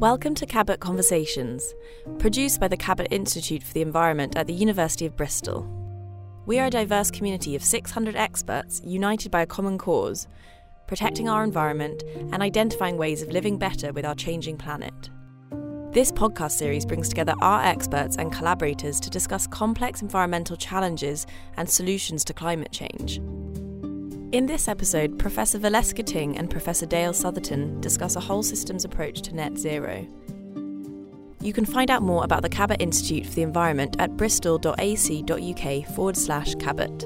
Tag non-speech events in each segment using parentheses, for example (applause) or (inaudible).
Welcome to Cabot Conversations, produced by the Cabot Institute for the Environment at the University of Bristol. We are a diverse community of 600 experts united by a common cause, protecting our environment and identifying ways of living better with our changing planet. This podcast series brings together our experts and collaborators to discuss complex environmental challenges and solutions to climate change. In this episode, Professor Valeska Ting and Professor Dale Southerton discuss a whole systems approach to net zero. You can find out more about the Cabot Institute for the Environment at bristol.ac.uk forward slash Cabot.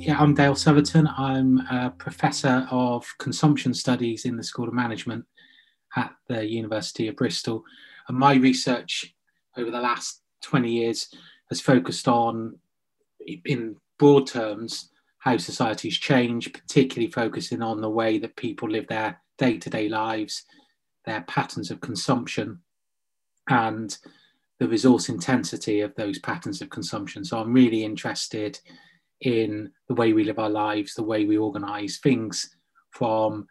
Yeah, I'm Dale Southerton. I'm a professor of consumption studies in the School of Management at the University of Bristol. And my research over the last 20 years has focused on, in broad terms, how societies change, particularly focusing on the way that people live their day to day lives, their patterns of consumption, and the resource intensity of those patterns of consumption. So I'm really interested in the way we live our lives, the way we organize things from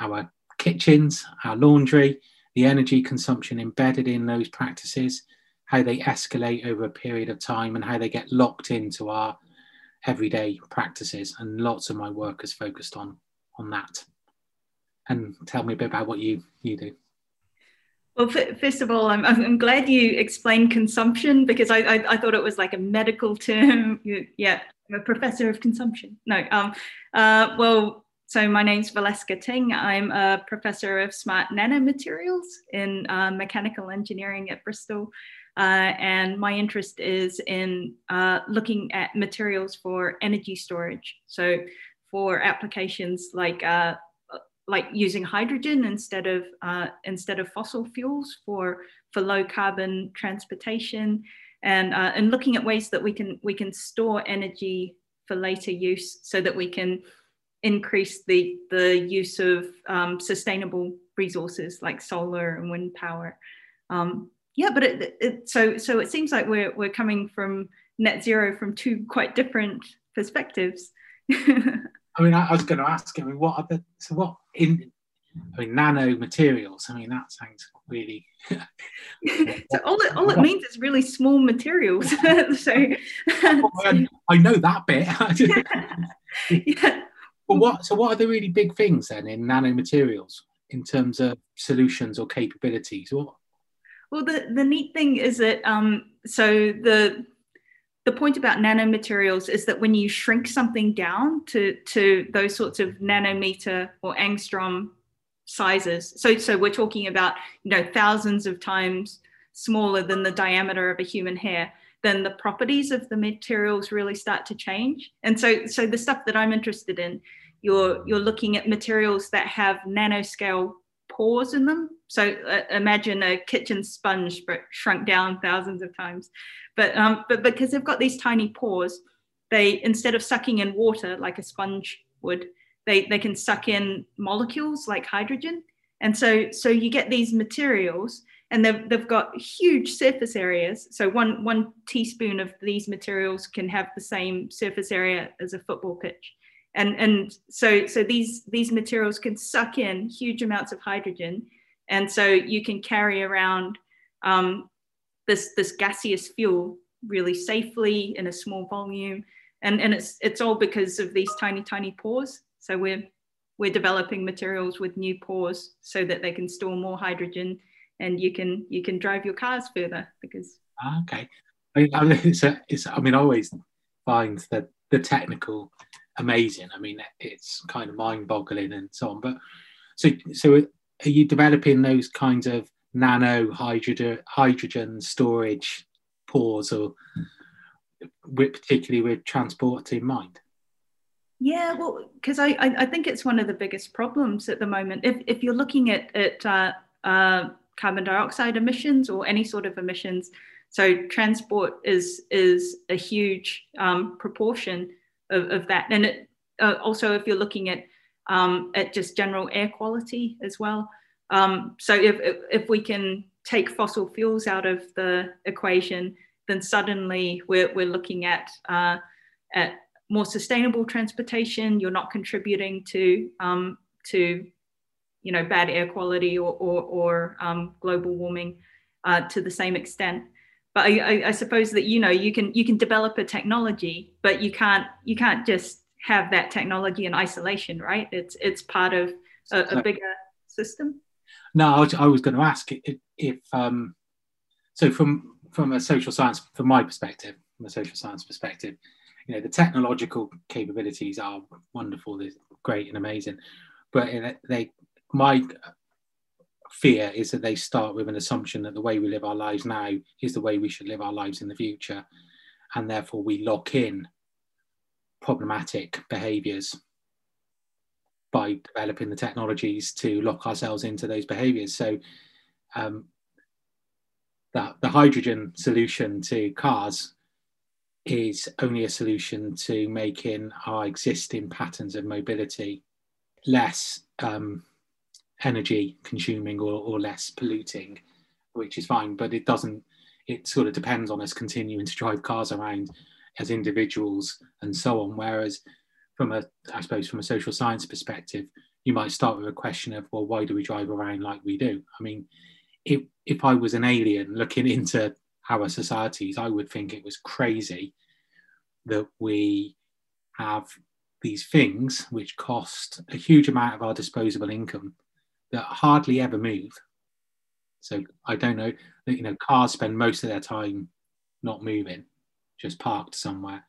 our kitchens, our laundry, the energy consumption embedded in those practices, how they escalate over a period of time and how they get locked into our everyday practices. And lots of my work is focused on on that. And tell me a bit about what you you do. Well, first of all, I'm, I'm glad you explained consumption because I, I, I thought it was like a medical term. (laughs) yeah, I'm a professor of consumption. No, um, uh, well, so my name's Valeska Ting. I'm a professor of smart nanomaterials in uh, mechanical engineering at Bristol. Uh, and my interest is in uh, looking at materials for energy storage. So for applications like uh, like using hydrogen instead of uh, instead of fossil fuels for for low carbon transportation, and uh, and looking at ways that we can we can store energy for later use, so that we can increase the the use of um, sustainable resources like solar and wind power. Um, yeah, but it, it, so so it seems like we're we're coming from net zero from two quite different perspectives. (laughs) I mean, I, I was going to ask. I mean, what are the so what in I mean, nano materials. I mean, that sounds really. (laughs) so all it all it means is really small materials. (laughs) so I, I, know that bit. yeah. But what? So what are the really big things then in nanomaterials in terms of solutions or capabilities? What well, the, the neat thing is that um, so the the point about nanomaterials is that when you shrink something down to to those sorts of nanometer or angstrom sizes, so so we're talking about you know thousands of times smaller than the diameter of a human hair, then the properties of the materials really start to change. And so so the stuff that I'm interested in, you're you're looking at materials that have nanoscale pores in them. So uh, imagine a kitchen sponge, but shrunk down thousands of times. But um, but because they've got these tiny pores, they instead of sucking in water like a sponge would, they they can suck in molecules like hydrogen. And so so you get these materials, and they've they've got huge surface areas. So one one teaspoon of these materials can have the same surface area as a football pitch and and so so these these materials can suck in huge amounts of hydrogen. And so you can carry around um, this this gaseous fuel really safely in a small volume. And and it's it's all because of these tiny tiny pores. So we're we're developing materials with new pores so that they can store more hydrogen and you can you can drive your cars further because ah, okay. I mean, it's, a, it's, I mean I always find that the technical amazing. I mean, it's kind of mind-boggling and so on. But so, so are you developing those kinds of nano hydrogen hydrogen storage pores, or with, particularly with transport in mind? Yeah, well, because I, I think it's one of the biggest problems at the moment. If if you're looking at at uh, uh, carbon dioxide emissions or any sort of emissions, so transport is is a huge um, proportion of, of that. And it, uh, also, if you're looking at um, at just general air quality as well. Um, so if, if, we can take fossil fuels out of the equation, then suddenly we're, we're looking at uh, at more sustainable transportation. You're not contributing to um, to you know bad air quality or or, or um, global warming uh, to the same extent. But I, I, I, suppose that you know you can you can develop a technology, but you can't you can't just have that technology in isolation, right? It's it's part of a, a bigger system. No, I was, I was going to ask if, if um, so from from a social science, from my perspective, from a social science perspective, you know the technological capabilities are wonderful, they're great and amazing, but they my fear is that they start with an assumption that the way we live our lives now is the way we should live our lives in the future, and therefore we lock in problematic behaviours by developing the technologies to lock ourselves into those behaviours. So um, that the hydrogen solution to cars is only a solution to making our existing patterns of mobility less um, energy consuming or, or less polluting, which is fine, but it doesn't, it sort of depends on us continuing to drive cars around as individuals and so on. Whereas from a, I suppose, from a social science perspective, you might start with a question of, well, why do we drive around like we do? I mean, if, if I was an alien looking (laughs) into our societies, I would think it was crazy that we have these things which cost a huge amount of our disposable income that hardly ever move. So I don't know that you know cars spend most of their time not moving, just parked somewhere.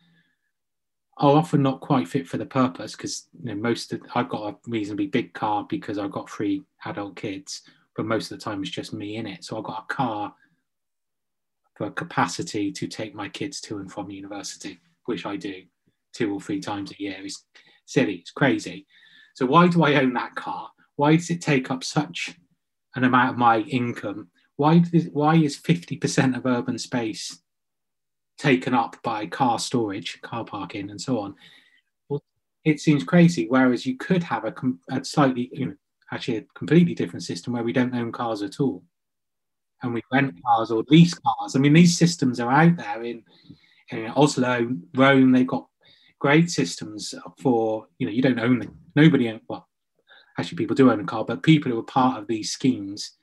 Are often not quite fit for the purpose because you know most of, I've got a reasonably big car because I've got three adult kids, but most of the time it's just me in it. So I've got a car for capacity to take my kids to and from university, which I do two or three times a year. It's silly, it's crazy. So why do I own that car? Why does it take up such an amount of my income? Why, does, why is 50% of urban space taken up by car storage, car parking, and so on? Well, it seems crazy. Whereas you could have a, a slightly, you know, actually a completely different system where we don't own cars at all and we rent cars or lease cars. I mean, these systems are out there in, in Oslo, Rome. They've got great systems for you know you don't own the, nobody well actually people do own a car, but people who are part of these schemes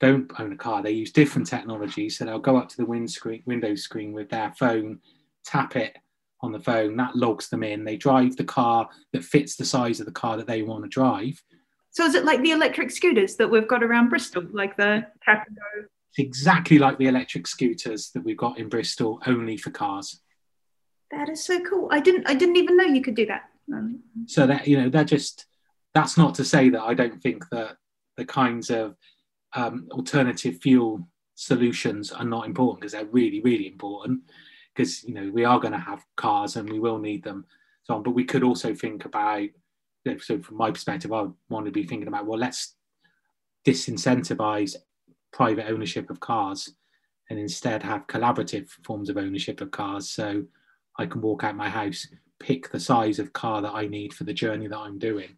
don't own a car. They use different technologies. So they'll go up to the windscreen, window screen with their phone, tap it on the phone, that logs them in. They drive the car that fits the size of the car that they want to drive. So is it like the electric scooters that we've got around Bristol, like the tap and go? It's exactly like the electric scooters that we've got in Bristol, only for cars. That is so cool. I didn't I didn't even know you could do that. Um, so that you know, they're just that's not to say that I don't think that the kinds of um, alternative fuel solutions are not important because they're really, really important. Because you know we are going to have cars and we will need them, so on. But we could also think about. So from my perspective, I want to be thinking about well, let's disincentivize private ownership of cars and instead have collaborative forms of ownership of cars. So I can walk out my house, pick the size of car that I need for the journey that I'm doing,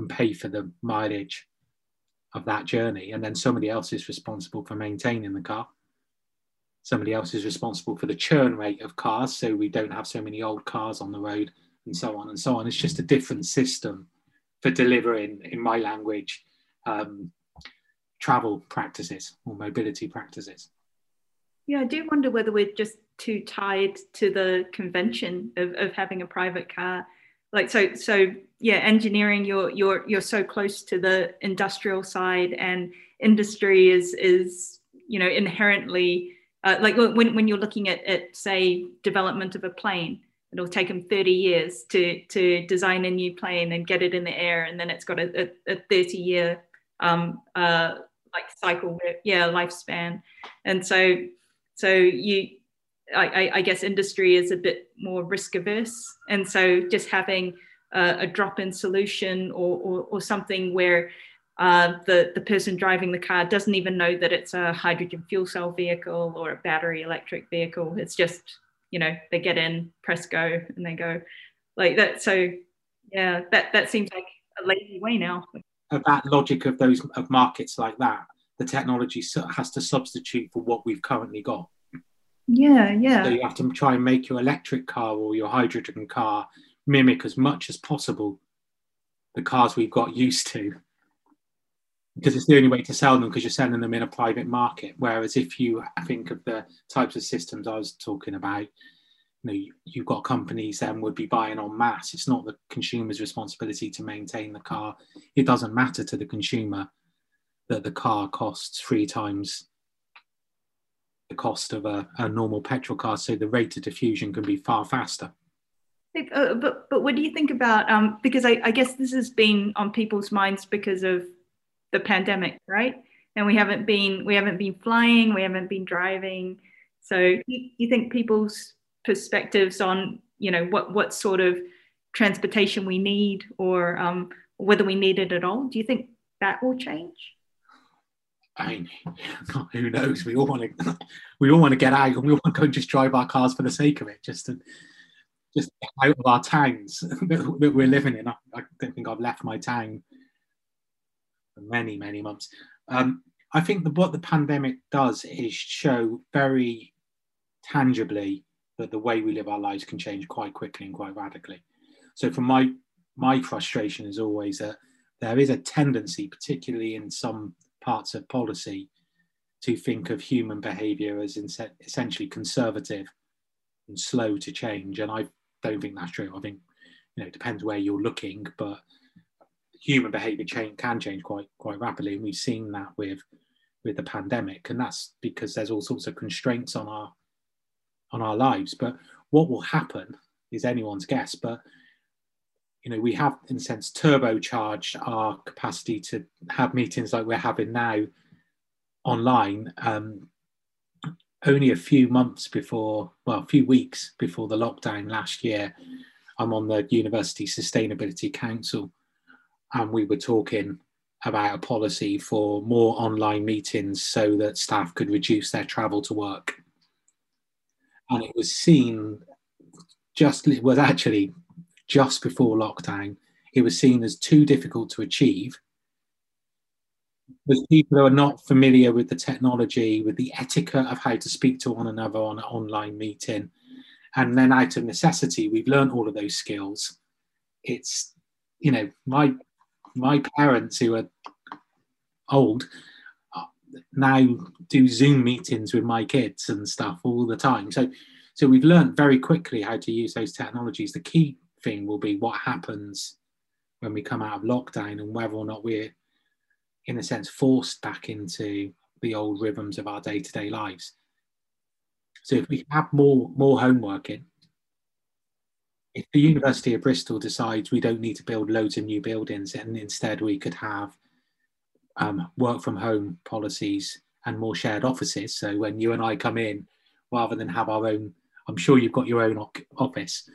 and pay for the mileage of that journey. And then somebody else is responsible for maintaining the car. Somebody else is responsible for the churn rate of cars, so we don't have so many old cars on the road, and so on and so on. It's just a different system for delivering, in my language, um, travel practices or mobility practices. Yeah, I do wonder whether we're just too tied to the convention of, of having a private car like so so yeah engineering you're you're you're so close to the industrial side and industry is is you know inherently uh, like when, when you're looking at, at say development of a plane it'll take them 30 years to to design a new plane and get it in the air and then it's got a, a, a 30 year um, uh, like cycle yeah lifespan. And so so you I, I, guess industry is a bit more risk averse. And so just having a, a drop in solution or, or, or something where uh, the, the person driving the car doesn't even know that it's a hydrogen fuel cell vehicle or a battery electric vehicle. It's just, you know, they get in, press go, and they go like that. So, yeah, that, that seems like a lazy way now. Of that logic of those of markets like that, the technology has to substitute for what we've currently got. Yeah, yeah. So you have to try and make your electric car or your hydrogen car mimic as much as possible the cars we've got used to. Because it's the only way to sell them because you're selling them in a private market. Whereas if you think of the types of systems I was talking about, you know, you've got companies then would be buying en masse. It's not the consumer's responsibility to maintain the car. It doesn't matter to the consumer that the car costs three times the cost of a, a normal petrol car, so the rate of diffusion can be far faster. Uh, but but what do you think about um, because I, I guess this has been on people's minds because of the pandemic, right? And we haven't been we haven't been flying, we haven't been driving. So you, you think people's perspectives on you know what what sort of transportation we need or um, whether we need it at all? Do you think that will change? I mean, who knows? We all want to, we all want to get out, and we want to go and just drive our cars for the sake of it, just to, just out of our towns that we're living in. I, I, don't think I've left my town for many, many months. Um, I think what the pandemic does is show very tangibly that the way we live our lives can change quite quickly and quite radically. So, for my my frustration is always that there is a tendency, particularly in some parts of policy to think of human behavior as essentially conservative and slow to change. And I don't think that's true. I think, you know, it depends where you're looking, but human behavior change can change quite quite rapidly. And we've seen that with with the pandemic. And that's because there's all sorts of constraints on our on our lives. But what will happen is anyone's guess. But you know, we have, in a sense, turbocharged our capacity to have meetings like we're having now online. Um, only a few months before, well, a few weeks before the lockdown last year, I'm on the University Sustainability Council, and we were talking about a policy for more online meetings so that staff could reduce their travel to work. And it was seen just was actually just before lockdown, it was seen as too difficult to achieve. With people who are not familiar with the technology, with the etiquette of how to speak to one another on an online meeting, and then out of necessity, we've learned all of those skills. It's, you know, my my parents who are old uh, now do Zoom meetings with my kids and stuff all the time. So, so we've learned very quickly how to use those technologies. The key thing will be what happens when we come out of lockdown and whether or not we're, in a sense, forced back into the old rhythms of our day to day lives. So if we have more more homeworking, if the University of Bristol decides we don't need to build loads of new buildings and instead we could have um, work from home policies and more shared offices, so when you and I come in, rather than have our own, I'm sure you've got your own office,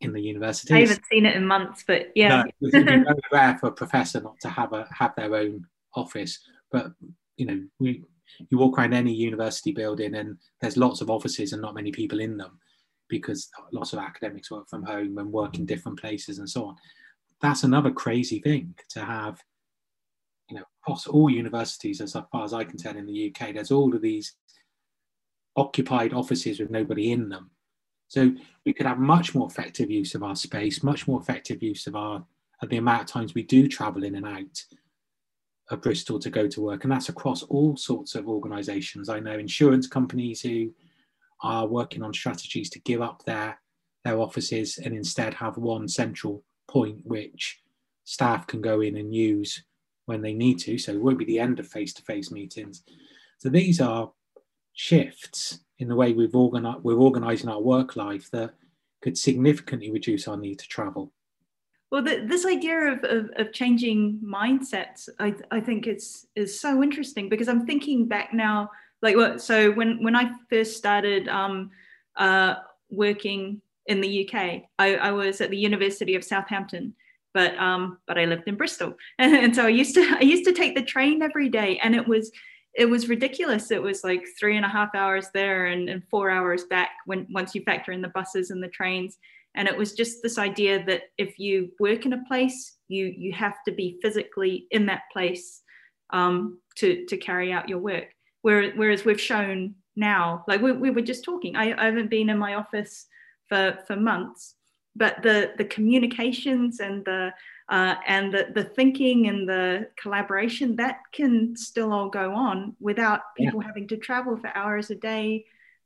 in the university. I haven't seen it in months, but yeah. No, (laughs) it's very rare for a professor not to have a have their own office. But you know, we you walk around any university building and there's lots of offices and not many people in them because lots of academics work from home and work in different places and so on. That's another crazy thing to have, you know, across all universities, as far as I can tell in the UK, there's all of these occupied offices with nobody in them so we could have much more effective use of our space, much more effective use of our of the amount of times we do travel in and out of Bristol to go to work. And that's across all sorts of organizations. I know insurance companies who are working on strategies to give up their their offices and instead have one central point which staff can go in and use when they need to. So it won't be the end of face-to-face meetings. So these are shifts in the way we've organized, we're organizing our work life that could significantly reduce our need to travel. Well, the, this idea of, of, of, changing mindsets, I, I think it's is so interesting because I'm thinking back now, like what? So when when I first started um, uh, working in the UK, I, I was at the University of Southampton, but um, but I lived in Bristol, (laughs) and so I used to I used to take the train every day, and it was it was ridiculous. It was like three and a half hours there and, and four hours back when once you factor in the buses and the trains. And it was just this idea that if you work in a place, you you have to be physically in that place um, to to carry out your work. Whereas, whereas we've shown now. Like we, we were just talking. I, I haven't been in my office for for months, but the the communications and the uh, and the, the thinking and the collaboration that can still all go on without people yeah. having to travel for hours a day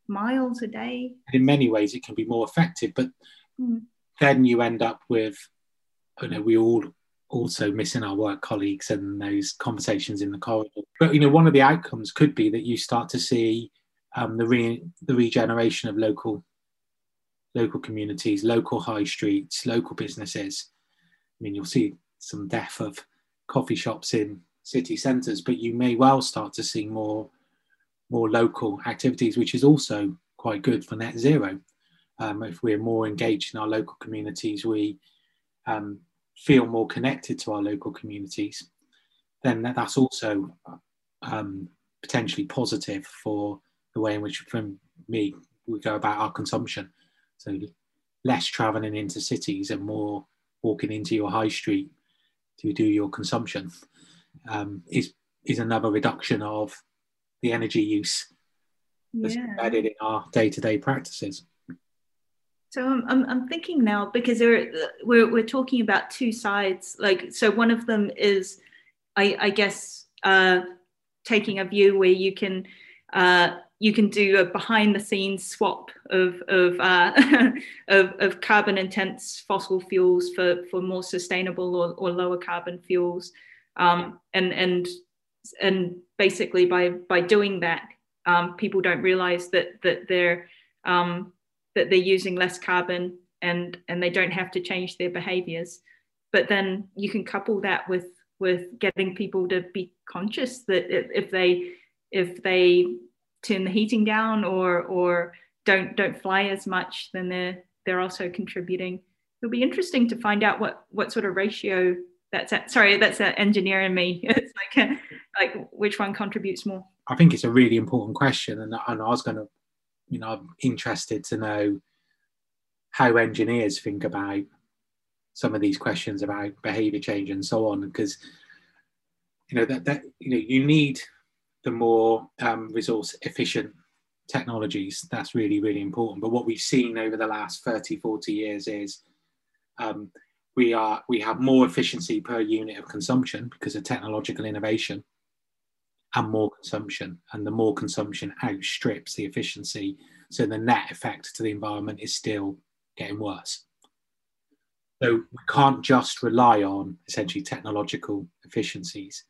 miles a day in many ways it can be more effective but mm. then you end up with you know we all also missing our work colleagues and those conversations in the corridor but you know one of the outcomes could be that you start to see um, the re- the regeneration of local local communities local high streets local businesses mean, you'll see some death of coffee shops in city centres, but you may well start to see more more local activities, which is also quite good for net zero. Um, if we're more engaged in our local communities, we um, feel more connected to our local communities, then that's also um, potentially positive for the way in which, from me, we go about our consumption. So less traveling into cities and more walking into your high street to do your consumption um, is is another reduction of the energy use that's yeah. embedded in our day-to-day practices. So I'm, I'm, I'm thinking now because we're, we're talking about two sides. Like, so one of them is, I, I guess, uh, taking a view where you can uh, you can do a behind the scenes swap of of, uh, (laughs) of, of carbon intense fossil fuels for for more sustainable or, or lower carbon fuels. Um, and and and basically by by doing that um, people don't realize that that they're um, that they're using less carbon and and they don't have to change their behaviors. But then you can couple that with with getting people to be conscious that if they if they turn the heating down or or don't don't fly as much, then they're they're also contributing. It'll be interesting to find out what what sort of ratio that's at. Sorry, that's an engineer in me. (laughs) It's like a, like which one contributes more. I think it's a really important question, and, and I was going to, you know, I'm interested to know how engineers think about some of these questions about behavior change and so on, because you know that that you know you need the more um, resource efficient technologies. That's really, really important. But what we've seen over the last 30, 40 years is um, we are we have more efficiency per unit of consumption because of technological innovation and more consumption. And the more consumption outstrips the efficiency. So the net effect to the environment is still getting worse. So we can't just rely on essentially technological efficiencies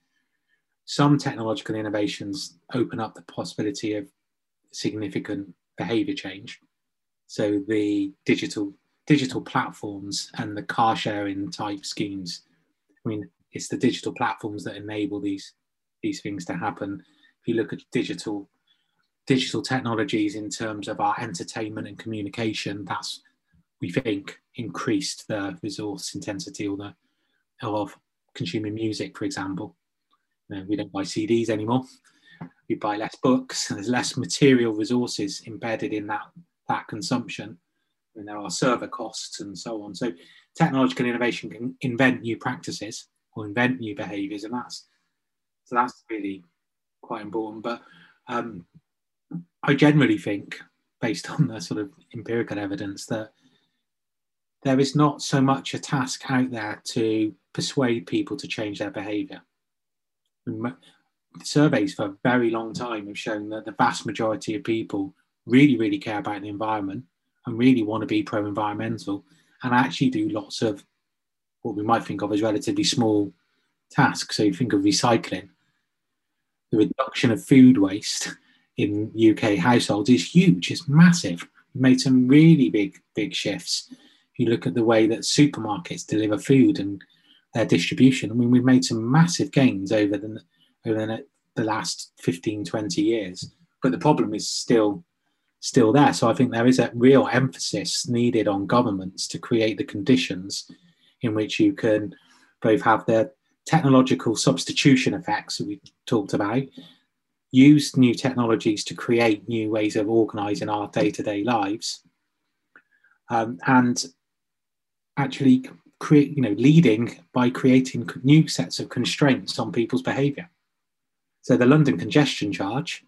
some technological innovations open up the possibility of significant behavior change. So the digital digital platforms and the car sharing type schemes. I mean, it's the digital platforms that enable these these things to happen. If you look at digital digital technologies in terms of our entertainment and communication, that's we think increased the resource intensity or the of consuming music, for example. Know, we don't buy CDs anymore. We buy less books, and there's less material resources embedded in that that consumption. And there are server costs and so on. So technological innovation can invent new practices or invent new behaviours, and that's so that's really quite important. But um, I generally think, based on the sort of empirical evidence, that there is not so much a task out there to persuade people to change their behaviour surveys for a very long time have shown that the vast majority of people really, really care about the environment and really want to be pro environmental and actually do lots of what we might think of as relatively small tasks. So you think of recycling, the reduction of food waste in UK households is huge, it's massive. We've made some really big, big shifts. If you look at the way that supermarkets deliver food and their distribution. I mean, we've made some massive gains over the over the, last 15, 20 years, but the problem is still still there. So I think there is a real emphasis needed on governments to create the conditions in which you can both have the technological substitution effects that we talked about, use new technologies to create new ways of organizing our day-to-day lives, um, and actually create, you know, leading by creating new sets of constraints on people's behaviour. So the London congestion charge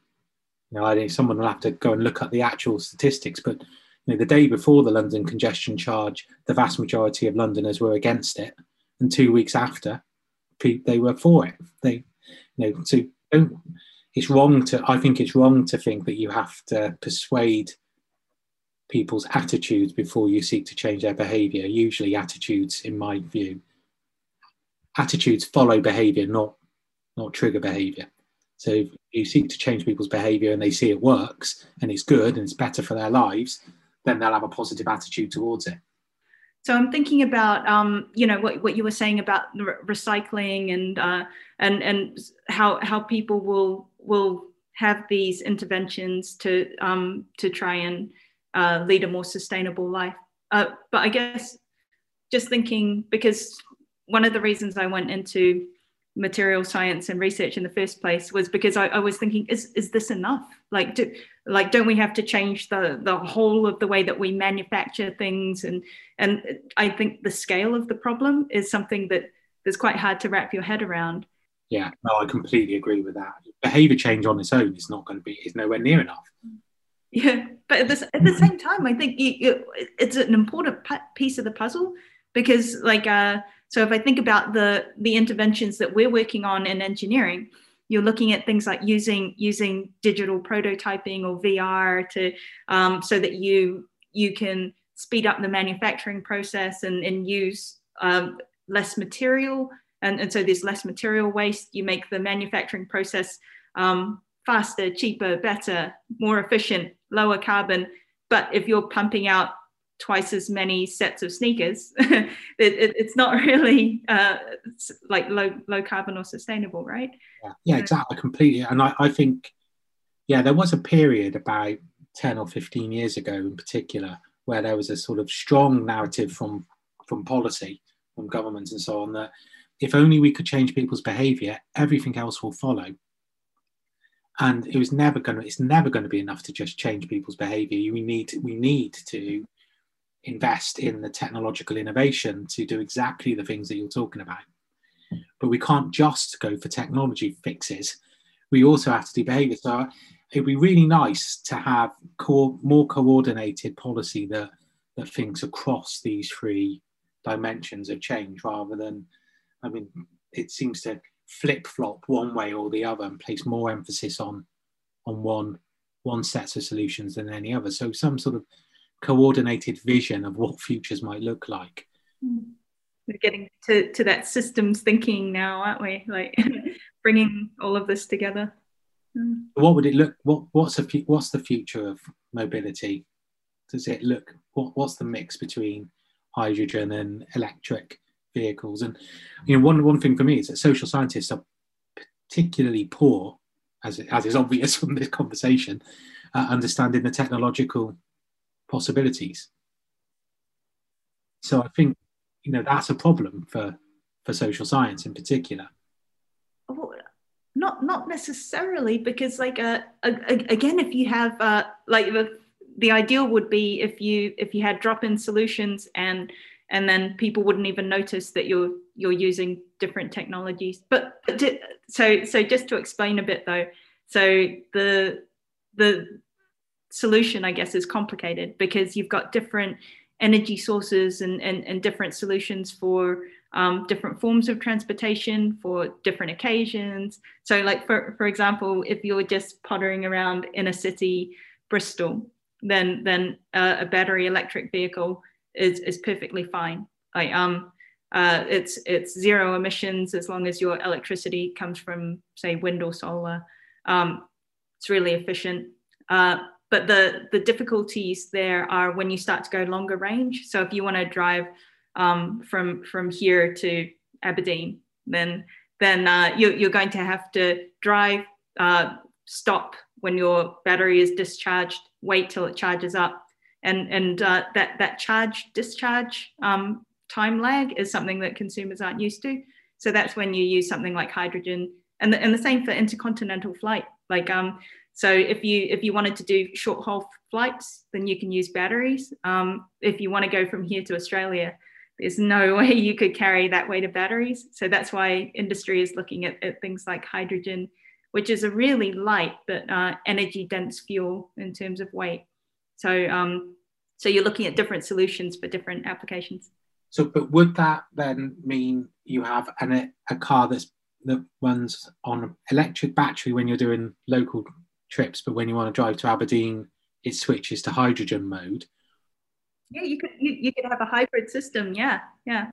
You know, I think someone will have to go and look at the actual statistics, but you know, the day before the London congestion charge, the vast majority of Londoners were against it, and two weeks after, they were for it. They, you know, so it's wrong to. I think it's wrong to think that you have to persuade people's attitudes before you seek to change their behaviour. Usually, attitudes, in my view, attitudes follow behaviour, not not trigger behaviour. So if you seek to change people's behaviour and they see it works and it's good and it's better for their lives, then they'll have a positive attitude towards it. So I'm thinking about, um, you know, what, what you were saying about re- recycling and uh, and and how how people will will have these interventions to um, to try and uh, lead a more sustainable life. Uh, but I guess just thinking because one of the reasons I went into material science and research in the first place was because I, I, was thinking, is is this enough? Like, do, like don't we have to change the the whole of the way that we manufacture things? And and I think the scale of the problem is something that is quite hard to wrap your head around. Yeah, no, I completely agree with that. Behavior change on its own is not going to be is nowhere near enough. Yeah, but at, at the same time, I think you, you, it's an important piece of the puzzle because, like, uh, so if I think about the the interventions that we're working on in engineering, you're looking at things like using using digital prototyping or VR to um, so that you you can speed up the manufacturing process and, and use um, less material. And, and so there's less material waste. You make the manufacturing process um, faster cheaper better more efficient lower carbon but if you're pumping out twice as many sets of sneakers, (laughs) it, it, it's not (laughs) really uh, like low low carbon or sustainable, right? Yeah, yeah exactly, completely. And I, I think, yeah, there was a period about ten or fifteen years ago, in particular, where there was a sort of strong narrative from from policy, from governments, and so on that if only we could change people's behaviour, everything else will follow. And it was never going to. It's never going to be enough to just change people's behaviour. We need. We need to invest in the technological innovation to do exactly the things that you're talking about. But we can't just go for technology fixes. We also have to do behavior. So it'd be really nice to have co- more coordinated policy that, that thinks across these three dimensions of change rather than, I mean, it seems to flip flop one way or the other and place more emphasis on on one one set of solutions than any other. So some sort of coordinated vision of what futures might look like. We're getting to, to that systems thinking now, aren't we? Like (laughs) bringing all of this together. Mm. What would it look? What what's a what's the future of mobility? Does it look? What what's the mix between hydrogen and electric vehicles? And you know, one one thing for me is that social scientists are particularly poor, as as is obvious (laughs) from this conversation, uh, understanding the technological possibilities. So I think you know that's a problem for for social science in particular. not not necessarily because like uh, again if you have uh, like the, the ideal would be if you if you had drop-in solutions and and then people wouldn't even notice that you're you're using different technologies but, so so just to explain a bit though so the the solution, I guess, is complicated because you've got different energy sources and, and, and different solutions for um, different forms of transportation for different occasions. So, like for, for example, if you're just pottering around in a city, Bristol, then then uh, a battery electric vehicle is, is perfectly fine. Um, uh, it's it's zero emissions as long as your electricity comes from say wind or solar. Um, it's really efficient. Uh, but the the difficulties there are when you start to go longer range. So if you want to drive um, from from here to Aberdeen, then then uh, you, you're going to have to drive, uh, stop when your battery is discharged, wait till it charges up, and and uh, that that charge discharge um, time lag is something that consumers aren't used to. So that's when you use something like hydrogen, and the, and the same for intercontinental flight. Like um, so if you if you wanted to do short haul flights, then you can use batteries. Um, if you want to go from here to Australia, there's no (laughs) way you could carry that weight of batteries. So that's why industry is looking at, at things like hydrogen, which is a really light but uh, energy dense fuel in terms of weight. So, um, so you're looking at different solutions for different applications. So, but would that then mean you have an, a car that's that runs on electric battery when you're doing local trips, but when you want to drive to Aberdeen, it switches to hydrogen mode? Yeah, you could you, you could have a hybrid system. Yeah, yeah.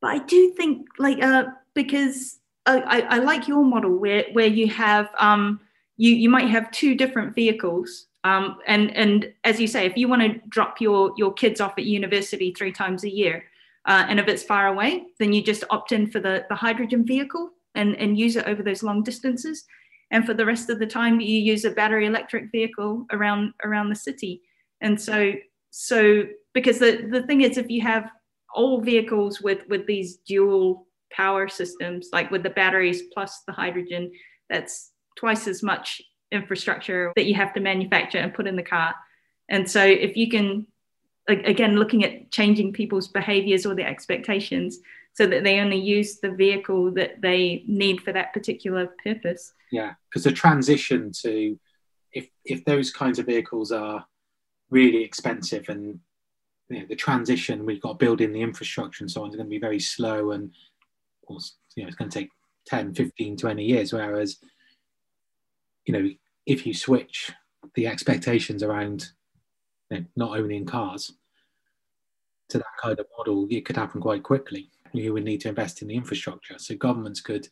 But I do think like uh because I, I like your model where where you have um, you you might have two different vehicles um, and and as you say if you want to drop your your kids off at university three times a year uh, and if it's far away then you just opt in for the the hydrogen vehicle and and use it over those long distances. And for the rest of the time you use a battery electric vehicle around around the city. And so so because the the thing is if you have all vehicles with with these dual power systems, like with the batteries plus the hydrogen, that's twice as much infrastructure that you have to manufacture and put in the car. And so if you can, again, looking at changing people's behaviors or their expectations so that they only use the vehicle that they need for that particular purpose. Yeah, because the transition to if if those kinds of vehicles are really expensive and you know, the transition we've got to build in the infrastructure and so on is going to be very slow and of course, you know, it's going to take 10, 15, 20 years. Whereas, you know, if you switch the expectations around you know, not owning cars to that kind of model, it could happen quite quickly. You would need to invest in the infrastructure. So governments could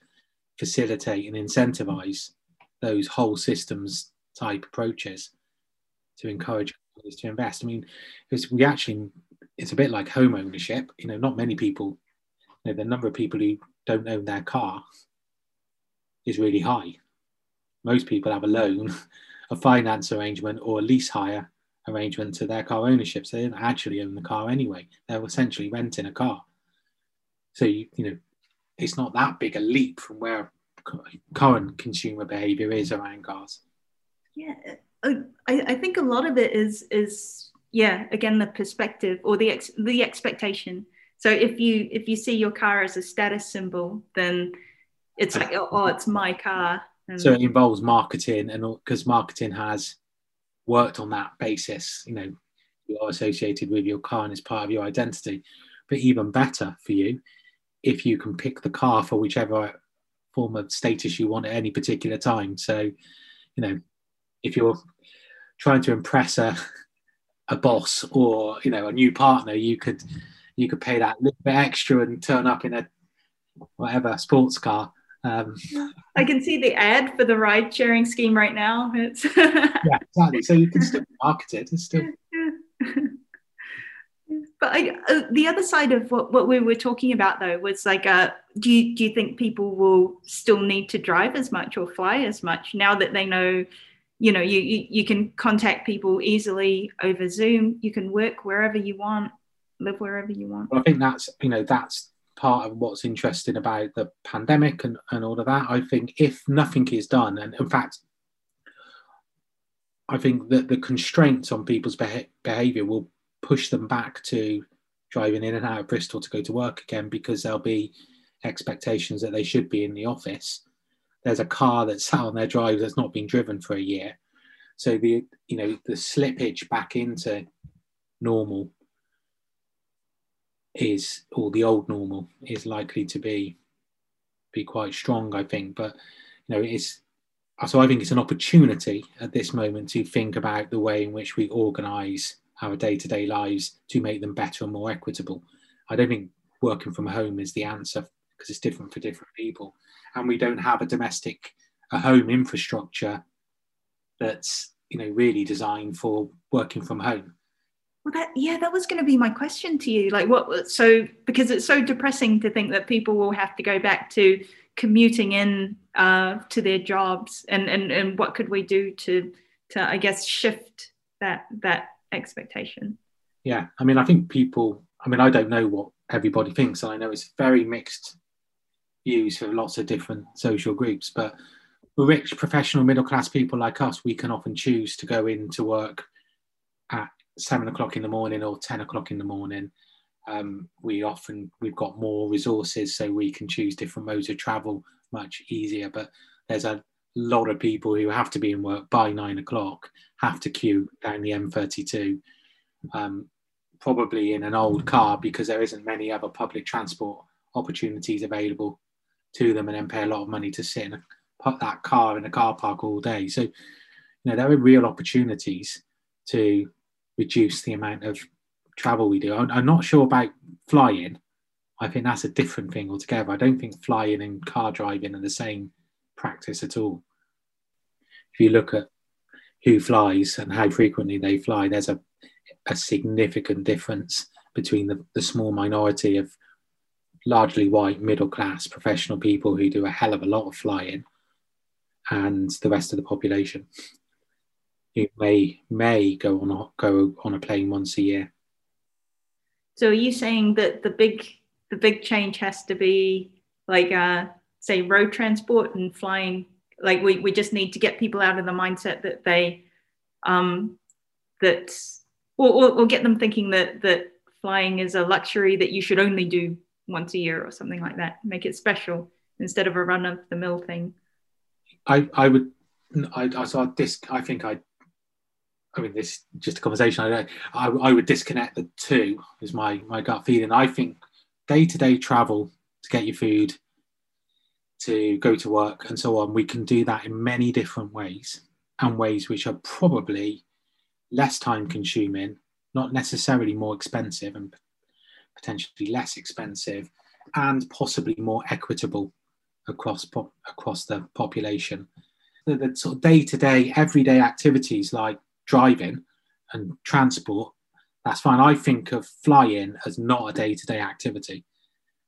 facilitate and incentivize those whole systems type approaches to encourage companies to invest. I mean, because we actually, it's a bit like home ownership. You know, not many people know, the number of people who don't own their car is really high. Most people have a loan, (laughs) a finance arrangement, or a lease hire arrangement to their car ownership. So they don't actually own the car anyway. They're essentially renting a car. So you, you know, it's not that big a leap from where current consumer behavior is around cars. Yeah, uh, I, I think a lot of it is is yeah again the perspective or the ex, the expectation so if you if you see your car as a status symbol, then it's like oh, oh it's my car. And so it involves marketing, and because marketing has worked on that basis, you know, you are associated with your car and it's part of your identity. But even better for you, if you can pick the car for whichever form of status you want at any particular time. So, you know, if you're trying to impress a a boss or you know a new partner, you could you could pay that little bit extra and turn up in a whatever sports car. Um, I can see the ad for the ride sharing scheme right now. It's (laughs) yeah, exactly. So you can still (laughs) market it. It's still. (laughs) but I, uh, the other side of what, what we were talking about though was like, uh, do you do you think people will still need to drive as much or fly as much now that they know, you know, you you, you can contact people easily over Zoom. You can work wherever you want live wherever you want. Well, I think that's you know that's part of what's interesting about the pandemic and, and all of that. I think if nothing is done, and in fact, I think that the constraints on people's beha- behaviour will push them back to driving in and out of Bristol to go to work again because there'll be expectations that they should be in the office. There's a car that's sat on their drive that's not been driven for a year. So the you know the slippage back into normal is or the old normal is likely to be be quite strong i think. But you know it's so i think it's an opportunity at this moment to think about the way in which we organize our day-to-day lives to make them better and more equitable. I don't think working from home is the answer because it's different for different people. And we don't have a domestic a home infrastructure that's you know really designed for working from home well, that yeah, that was going to be my question to you. Like, what? So because it's so depressing to think that people will have to go back to commuting in uh, to their jobs, and and and what could we do to to I guess shift that that expectation? Yeah, I mean, I think people. I mean, I don't know what everybody thinks, I know it's very mixed views for lots of different social groups, but rich professional middle class people like us, we can often choose to go into work at seven o'clock in the morning or 10 o'clock in the morning. Um, we often, we've got more resources so we can choose different modes of travel much easier. But there's a lot of people who have to be in work by nine o'clock, have to queue down the M32, um, probably in an old car because there isn't many other public transport opportunities available to them, and then pay a lot of money to sit in put that car in a car park all day. So, you know, there are real opportunities to reduce the amount of travel we do. I'm, not sure about flying. I think that's a different thing altogether. I don't think flying and car driving are the same practice at all. If you look at who flies and how frequently they fly, there's a, a significant difference between the, the small minority of largely white middle class professional people who do a hell of a lot of flying and the rest of the population who may may go on a, go on a plane once a year. So are you saying that the big the big change has to be like uh, say road transport and flying? Like we, we just need to get people out of the mindset that they um, that or, or, or get them thinking that that flying is a luxury that you should only do once a year or something like that. Make it special instead of a run of the mill thing. I I would I I saw this. I think I I mean, this just a conversation. I, I, I would disconnect the two. Is my my gut feeling. I think day to day travel to get your food, to go to work, and so on. We can do that in many different ways, and ways which are probably less time consuming, not necessarily more expensive, and potentially less expensive, and possibly more equitable across across the population. The, the sort of day to day, everyday activities like driving and transport, that's fine. I think of flying as not a day to day activity,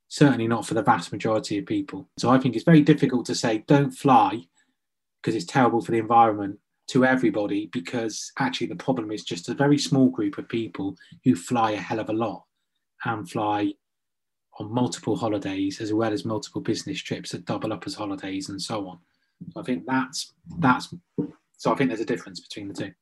certainly not for the vast majority of people. So I think it's very difficult to say, don't fly because it's terrible for the environment to everybody because actually the problem is just a very small group of people who fly a hell of a lot and fly on multiple holidays as well as multiple business trips that double up as holidays and so on. So I think that's that's so I think there's a difference between the two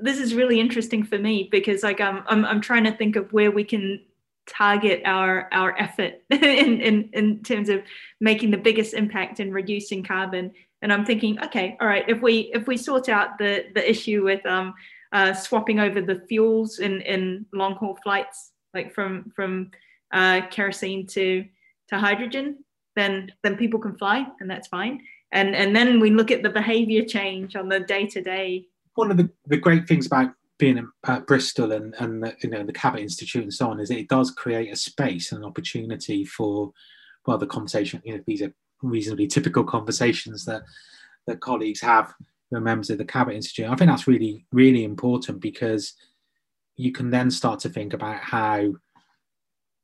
this is really interesting for me because like I'm, I'm, I'm trying to think of where we can target our our effort (laughs) in, in in terms of making the biggest impact in reducing carbon. And i'm thinking okay all right if we if we sort out the the issue with um uh, swapping over the fuels in in long haul flights like from from uh, kerosene to to hydrogen then then people can fly and that's fine. And and then we look at the behavior change on the day to day one of the, the great things about being at Bristol and, and the, you know the Cabot Institute and so on is it does create a space and an opportunity for well the conversation you know these are reasonably typical conversations that that colleagues have who members of the Cabot Institute. I think that's really really important because you can then start to think about how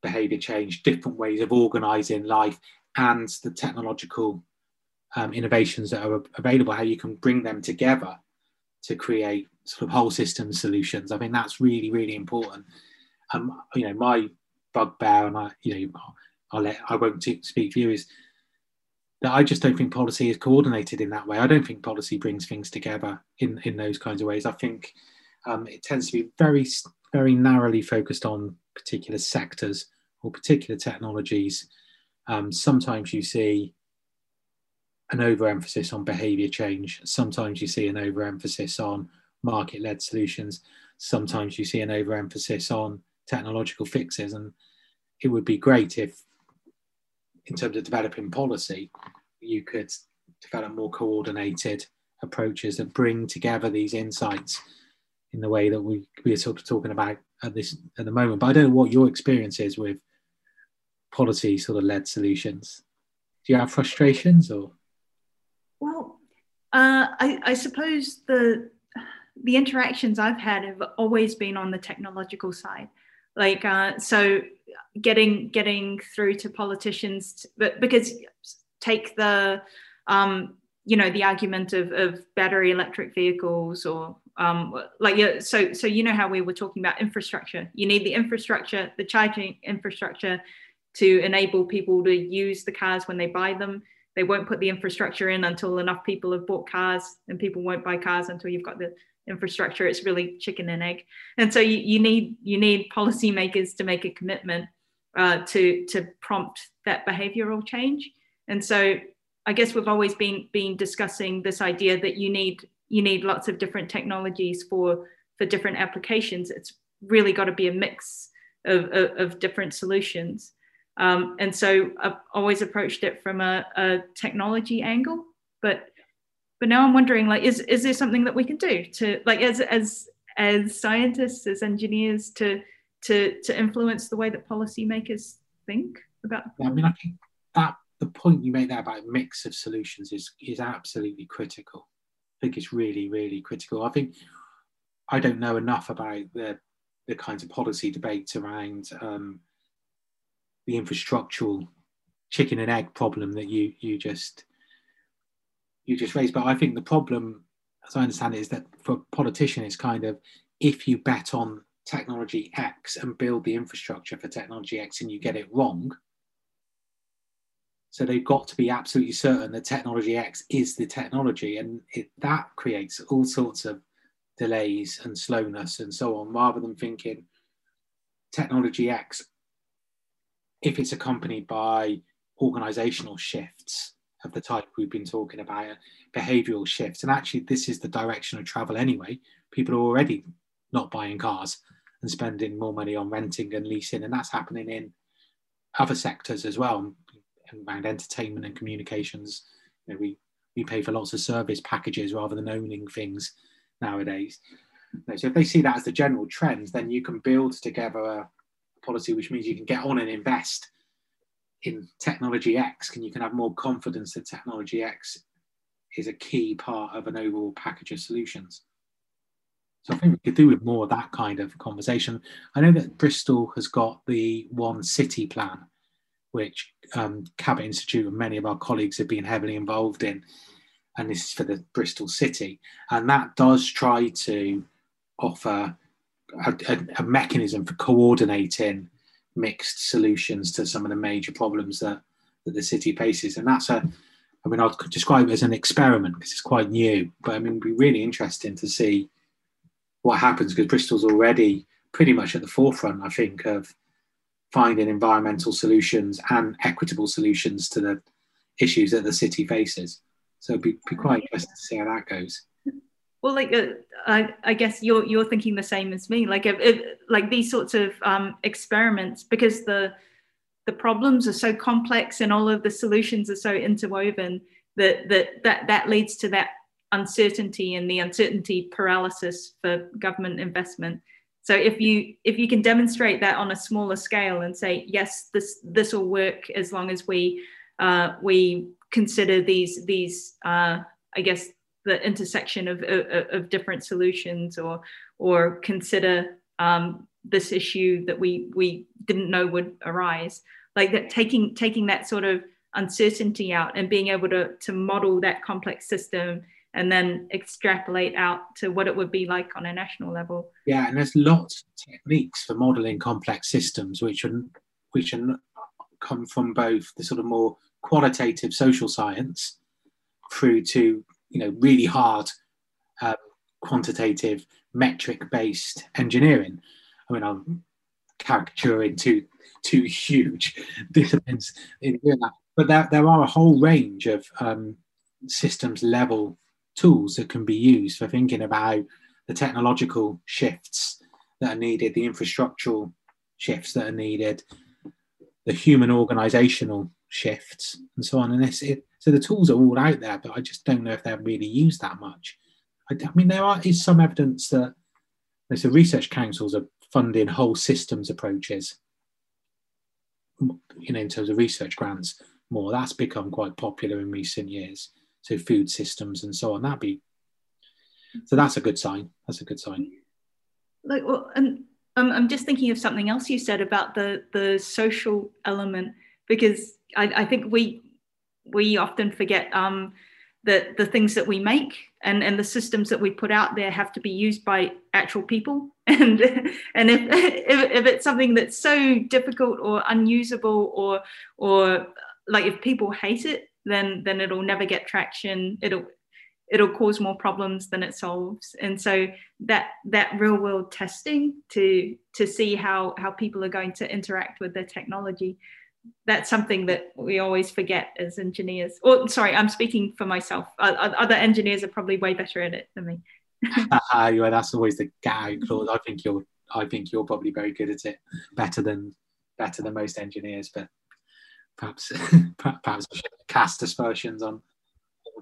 behavior change different ways of organizing life and the technological um, innovations that are available how you can bring them together to create sort of whole system solutions. I think that's really, really important. Um, you know, my bugbear, and I, you know, I'll let I won't speak for you is that I just don't think policy is coordinated in that way. I don't think policy brings things together in in those kinds of ways. I think um, it tends to be very, very narrowly focused on particular sectors or particular technologies. Um, sometimes you see an overemphasis on behavior change. Sometimes you see an overemphasis on market led solutions. Sometimes you see an overemphasis on technological fixes. And it would be great if, in terms of developing policy, you could develop more coordinated approaches that bring together these insights in the way that we, we are sort of talking about at this at the moment. But I don't know what your experience is with policy sort of led solutions. Do you have frustrations or? Well, uh, I, I suppose the the interactions I've had have always been on the technological side. Like uh, so, getting getting through to politicians, but because take the um, you know the argument of, of battery electric vehicles or um, like yeah, so so you know how we were talking about infrastructure. You need the infrastructure, the charging infrastructure, to enable people to use the cars when they buy them they won't put the infrastructure in until enough people have bought cars and people won't buy cars until you've got the infrastructure it's really chicken and egg and so you, you need you need policymakers to make a commitment uh, to to prompt that behavioral change and so I guess we've always been been discussing this idea that you need you need lots of different technologies for for different applications. It's really got to be a mix of, of, of different solutions. Um, and so I've always approached it from a, a, technology angle, but but now I'm wondering like is is there something that we can do to like as as as scientists as engineers to to to influence the way that policymakers think about yeah, I mean I think that the point you made there about mix of solutions is is absolutely critical. I think it's really really critical. I think I don't know enough about the the kinds of policy debates around um, the infrastructural chicken and egg problem that you you just you just raised. But I think the problem, as I understand it, is that for a politician, it's kind of if you bet on technology X and build the infrastructure for technology X and you get it wrong. So they've got to be absolutely certain that technology X is the technology, and it, that creates all sorts of delays and slowness and so on, rather than thinking technology X, if it's accompanied by organizational shifts of the type we've been talking about, uh, behavioral shifts. And actually, this is the direction of travel anyway. People are already not buying cars and spending more money on renting and leasing, and that's happening in other sectors as well, around entertainment and communications. You know, we we pay for lots of service packages rather than owning things nowadays. So if they see that as the general trend, then you can build together a policy which means you can get on and invest in technology X. and you can have more confidence that technology X is a key part of an overall package of solutions. So I think we could do with more of that kind of conversation. I know that Bristol has got the One City plan, which um, Cabot Institute and many of our colleagues have been heavily involved in and this is for the Bristol City, and that does try to offer a, a, a, mechanism for coordinating mixed solutions to some of the major problems that, that the city faces, and that's a I mean, I'd describe it as an experiment because it's quite new, but I mean, it'd be really interesting to see what happens because Bristol's already pretty much at the forefront, I think, of finding environmental solutions and equitable solutions to the issues that the city faces. So it'd be, be quite mm. interesting to see how that goes. Well, like uh, I, I guess you're you're thinking the same as me. Like if, if, like these sorts of um, experiments, because the the problems are so complex and all of the solutions are so interwoven that that that that leads to that uncertainty and the uncertainty paralysis for government investment. So if you if you can demonstrate that on a smaller scale and say yes, this this will work as long as we uh, we consider these these uh, I guess the intersection of, of, of, different solutions or or consider um, this issue that we we didn't know would arise. Like that taking taking that sort of uncertainty out and being able to to model that complex system and then extrapolate out to what it would be like on a national level. Yeah and there's lots of techniques for modeling complex systems which are which are come from both the sort of more qualitative social science through to you know really hard uh, quantitative metric based engineering i mean i'm caricaturing two two huge (laughs) disciplines in doing that but there, there are a whole range of um, systems level tools that can be used for thinking about the technological shifts that are needed the infrastructural shifts that are needed the human organizational shifts and so on. And this, it, so the tools are all out there, but I just don't know if they're really used that much. I, I mean, there are, is some evidence that there's a research councils are funding whole systems approaches, you know, in terms of research grants more. That's become quite popular in recent years. So food systems and so on. That'd be so that's a good sign. That's a good sign. Like, well, and um, I'm just thinking of something else you said about the the social element because I, I think we we often forget um, that the things that we make and, and the systems that we put out there have to be used by actual people. (laughs) And and if, if, if it's something that's so difficult or unusable or or like if people hate it then then it'll never get traction. It'll it'll cause more problems than it solves. And so that that real world testing to to see how how people are going to interact with the technology that's something that we always forget as engineers. Or sorry, I'm speaking for myself. Uh, other engineers are probably way better at it than me. (laughs) yeah, that's always the gag clause. I think you're I think you're probably very good at it, better than better than most engineers. But perhaps (laughs) perhaps cast aspersions on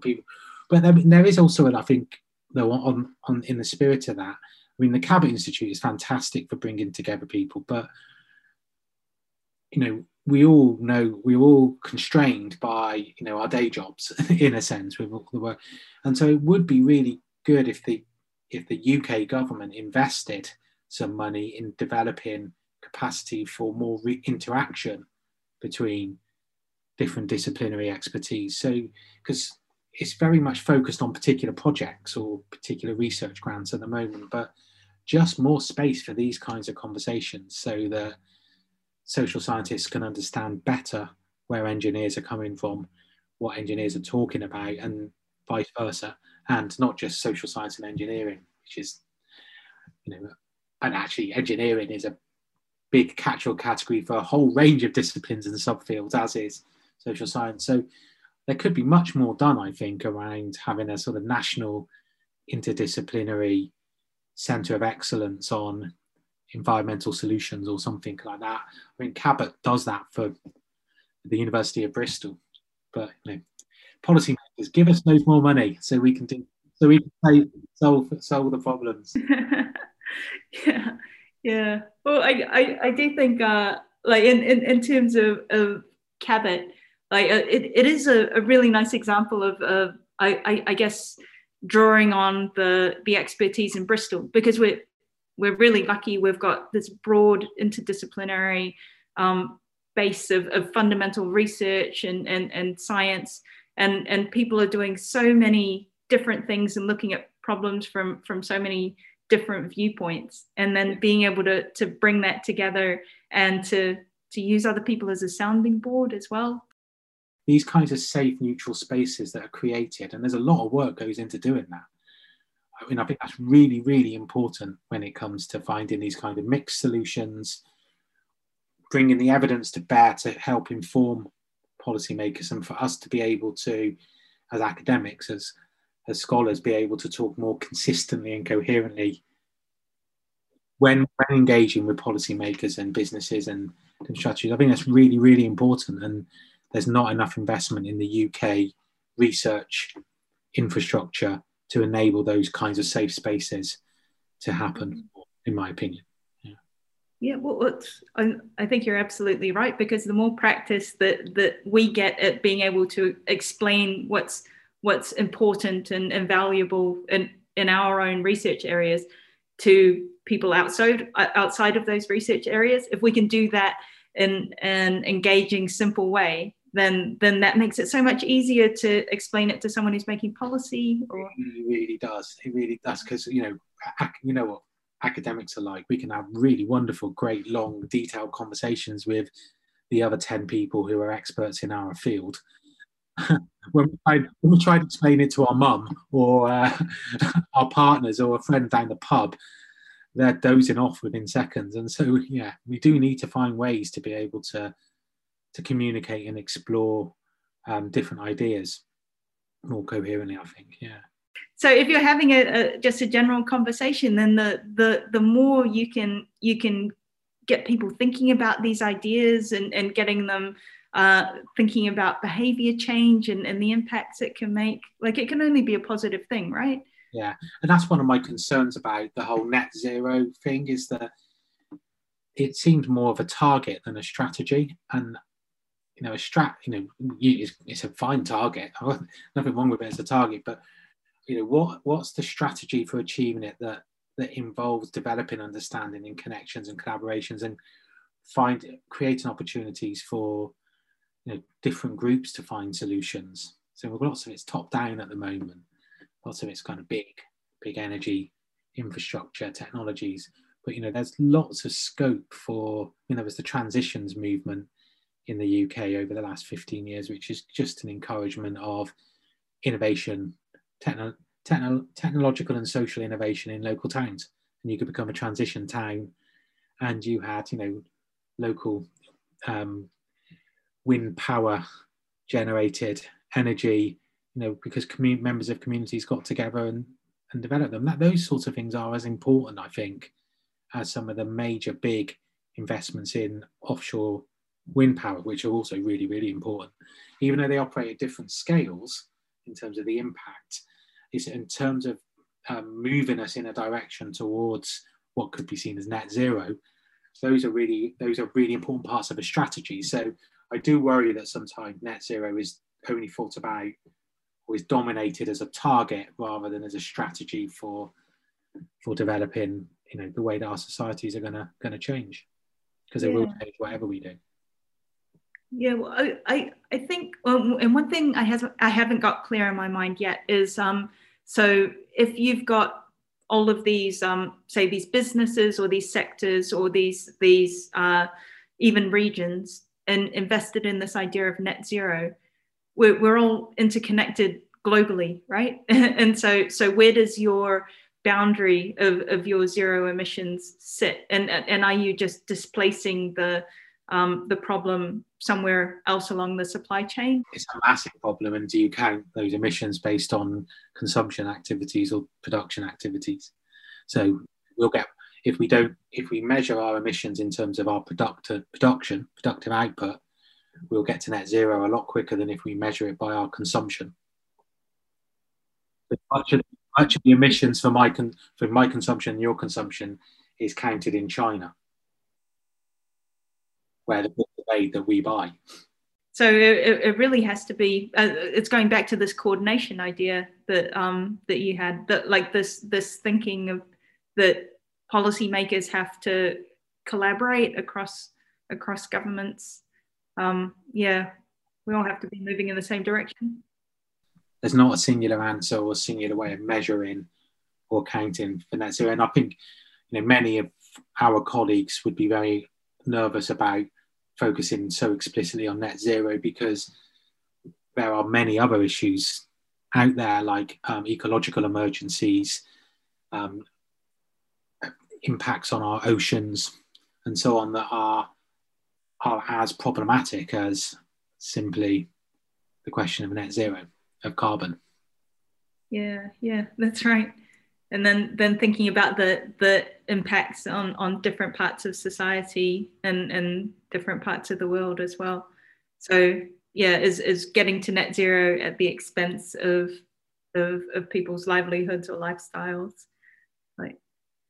people. But there, there is also, and I think, though, on on in the spirit of that, I mean, the Cabot Institute is fantastic for bringing together people, but you know, we all know we're all constrained by you know our day jobs (laughs) in a sense with all the work, and so it would be really good if the if the UK government invested some money in developing capacity for more re- interaction between different disciplinary expertise. So, because it's very much focused on particular projects or particular research grants at the moment, but just more space for these kinds of conversations so that social scientists can understand better where engineers are coming from, what engineers are talking about, and vice versa, and not just social science and engineering, which is, you know, and actually engineering is a big catch-all category for a whole range of disciplines and subfields, as is social science. So there could be much more done, I think, around having a sort of national interdisciplinary centre of excellence on environmental solutions or something like that. I mean, Cabot does that for the University of Bristol, but you know, policymakers give us no more money so we can do so we can solve solve the problems. (laughs) yeah, yeah. Well, I I, I do think uh, like in, in in terms of of Cabot, like uh, it, it is a, a really nice example of, of I, I, I guess drawing on the the expertise in Bristol because we're we're really lucky we've got this broad interdisciplinary um, base of, of fundamental research and, and, and science and, and people are doing so many different things and looking at problems from, from so many different viewpoints and then being able to, to bring that together and to, to use other people as a sounding board as well these kinds of safe, neutral spaces that are created. And there's a lot of work goes into doing that. I mean, I think that's really, really important when it comes to finding these kind of mixed solutions, bringing the evidence to bear to help inform policymakers, and for us to be able to, as academics, as as scholars, be able to talk more consistently and coherently when, when engaging with policymakers and businesses and strategies. I think that's really, really important. And there's not enough investment in the UK research infrastructure to enable those kinds of safe spaces to happen, mm-hmm. in my opinion. Yeah, yeah well, I, I think you're absolutely right because the more practice that that we get at being able to explain what's what's important and, and valuable in, in our own research areas to people outside outside of those research areas, if we can do that in an engaging, simple way, then then that makes it so much easier to explain it to someone who's making policy or it really does. It really does because you know you know what academics are like. We can have really wonderful great long detailed conversations with the other 10 people who are experts in our field. (laughs) When, we try, when we try to explain it to our mum or uh, (laughs) our partners or a friend down the pub they're dozing off within seconds. And so yeah we do need to find ways to be able to to communicate and explore um, different ideas more coherently. I think, yeah. So if you're having a, a, just a general conversation, then the the the more you can you can get people thinking about these ideas and, and getting them uh, thinking about behavior change and, and the impacts it can make. Like it can only be a positive thing, right? Yeah, and that's one of my concerns about the whole net zero thing is that it seems more of a target than a strategy, and you know, a strat, you know, it's, it's a fine target. (laughs) Nothing wrong with it as a target, but you know, what what's the strategy for achieving it that that involves developing understanding and connections and collaborations and find creating opportunities for you know different groups to find solutions. So we've got lots of it's top down at the moment. Lots of it's kind of big, big energy infrastructure technologies. But you know, there's lots of scope for. You know, there was the transitions movement in the UK over the last 15 years, which is just an encouragement of innovation, techno, techno, technological and social innovation in local towns. And you could become a transition town, and you had, you know, local um, wind power generated energy, you know, because members of communities got together and, and developed them. That those sorts of things are as important, I think, as some of the major big investments in offshore wind power, which are also really, really important. Even though they operate at different scales in terms of the impact, is in terms of um, moving us in a direction towards what could be seen as net zero. Those are really those are really important parts of a strategy. So I do worry that sometimes net zero is only thought about or is dominated as a target rather than as a strategy for for developing you know the way that our societies are gonna gonna change because they yeah. will change whatever we do. Yeah, well, I, I, I think, well, and one thing I has I haven't got clear in my mind yet is, um, so if you've got all of these, um, say these businesses or these sectors or these these uh, even regions, and invested in this idea of net zero, we're, we're all interconnected globally, right? (laughs) and so so where does your boundary of, of your zero emissions sit? And and are you just displacing the um, the problem somewhere else along the supply chain? It's a massive problem. And do you count those emissions based on consumption activities or production activities? So we'll get, if we don't, if we measure our emissions in terms of our productive production, productive output, we'll get to net zero a lot quicker than if we measure it by our consumption. But much of, much of the emissions for my, con, for my consumption your consumption is counted in China where the books are made that we buy. So it, it really has to be. Uh, it's going back to this coordination idea that um, that you had. That like this this thinking of that policymakers have to collaborate across across governments. Um, yeah, we all have to be moving in the same direction. There's not a singular answer or singular way of measuring or counting for net zero, and I think you know many of our colleagues would be very nervous about focusing so explicitly on net zero because there are many other issues out there like um, ecological emergencies, um, impacts on our oceans, and so on that are are as problematic as simply the question of net zero of carbon. Yeah, yeah, that's right and then then thinking about the the impacts on on different parts of society and and different parts of the world as well. So yeah is is getting to net zero at the expense of of, of people's livelihoods or lifestyles. Like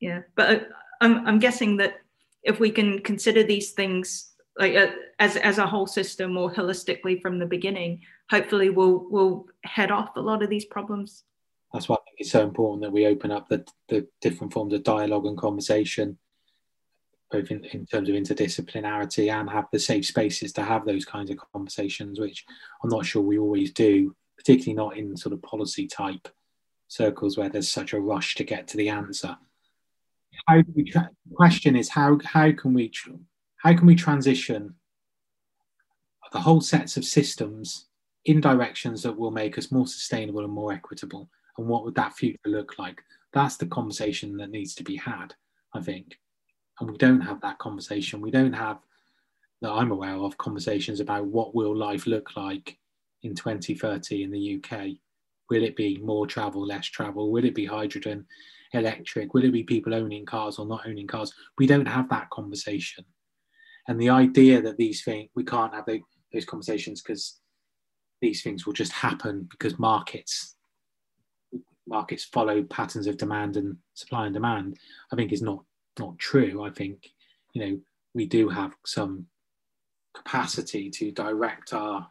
yeah. But I'm, I'm guessing that if we can consider these things like uh, as as a whole system more holistically from the beginning hopefully we'll we'll head off a lot of these problems that's why I think it's so important that we open up the, the different forms of dialogue and conversation, both in, in terms of interdisciplinarity and have the safe spaces to have those kinds of conversations, which I'm not sure we always do, particularly not in sort of policy type circles where there's such a rush to get to the answer. How do we tra- the question is how how can we tr- how can we transition the whole sets of systems in directions that will make us more sustainable and more equitable and what would that future look like? That's the conversation that needs to be had, I think. And we don't have that conversation. We don't have that I'm aware of conversations about what will life look like in 2030 in the UK. Will it be more travel, less travel? Will it be hydrogen, electric? Will it be people owning cars or not owning cars? We don't have that conversation. And the idea that these things, we can't have those conversations because these things will just happen because markets markets follow patterns of demand and supply and demand, I think is not not true. I think you know we do have some capacity to direct our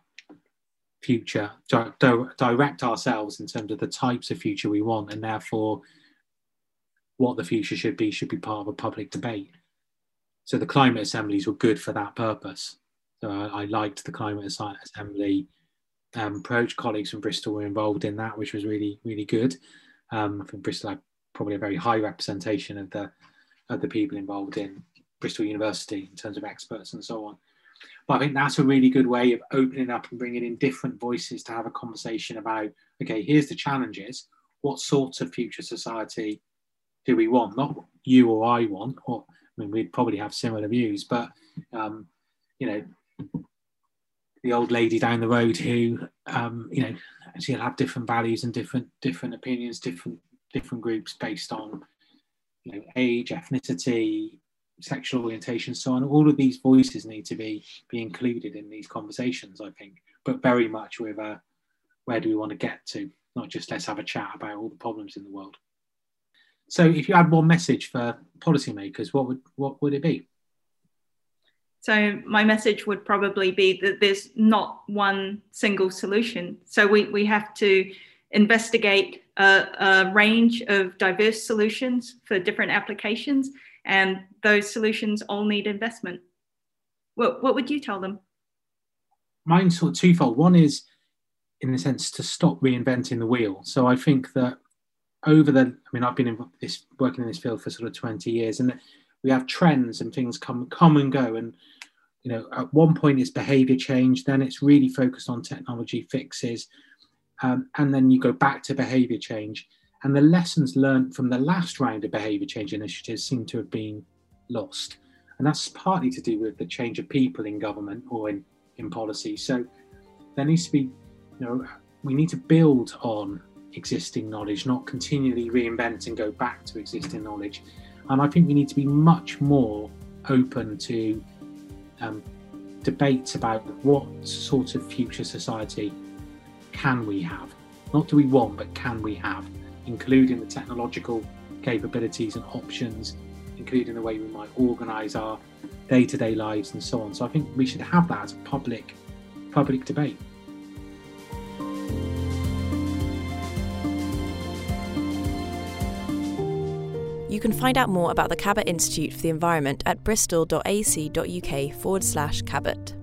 future, di- di- direct ourselves in terms of the types of future we want, and therefore what the future should be should be part of a public debate. So the climate assemblies were good for that purpose. So I, I liked the climate assembly um, approach. Colleagues from Bristol were involved in that, which was really, really good. Um, I think Bristol had probably a very high representation of the of the people involved in Bristol University in terms of experts and so on. But I think that's a really good way of opening up and bringing in different voices to have a conversation about okay, here's the challenges. What sorts of future society do we want? Not you or I want, or I mean, we'd probably have similar views, but um, you know, the old lady down the road who, um, you know, she'll have different values and different different opinions, different different groups based on, you know, age, ethnicity, sexual orientation, so on. All of these voices need to be be included in these conversations, I think, but very much with a where do we want to get to, not just let's have a chat about all the problems in the world. So, if you had one message for policymakers, what would what would it be? So my message would probably be that there's not one single solution. So we, we have to investigate a, a, range of diverse solutions for different applications, and those solutions all need investment. What, what would you tell them? Mine's sort of twofold. One is, in a sense, to stop reinventing the wheel. So I think that over the, I mean, I've been in this working in this field for sort of 20 years, and we have trends and things come come and go and you know at one point it's behavior change then it's really focused on technology fixes um, and then you go back to behavior change. And the lessons learned from the last round of behavior change initiatives seem to have been lost. And that's partly to do with the change of people in government or in in policy. So there needs to be you know we need to build on existing knowledge not continually reinvent and go back to existing knowledge. And I think we need to be much more open to um, debates about what sort of future society can we have. Not do we want, but can we have, including the technological capabilities and options, including the way we might organise our day-to-day lives and so on. So I think we should have that as a public public debate. You can find out more about the Cabot Institute for the Environment at bristol.ac.uk forward slash Cabot.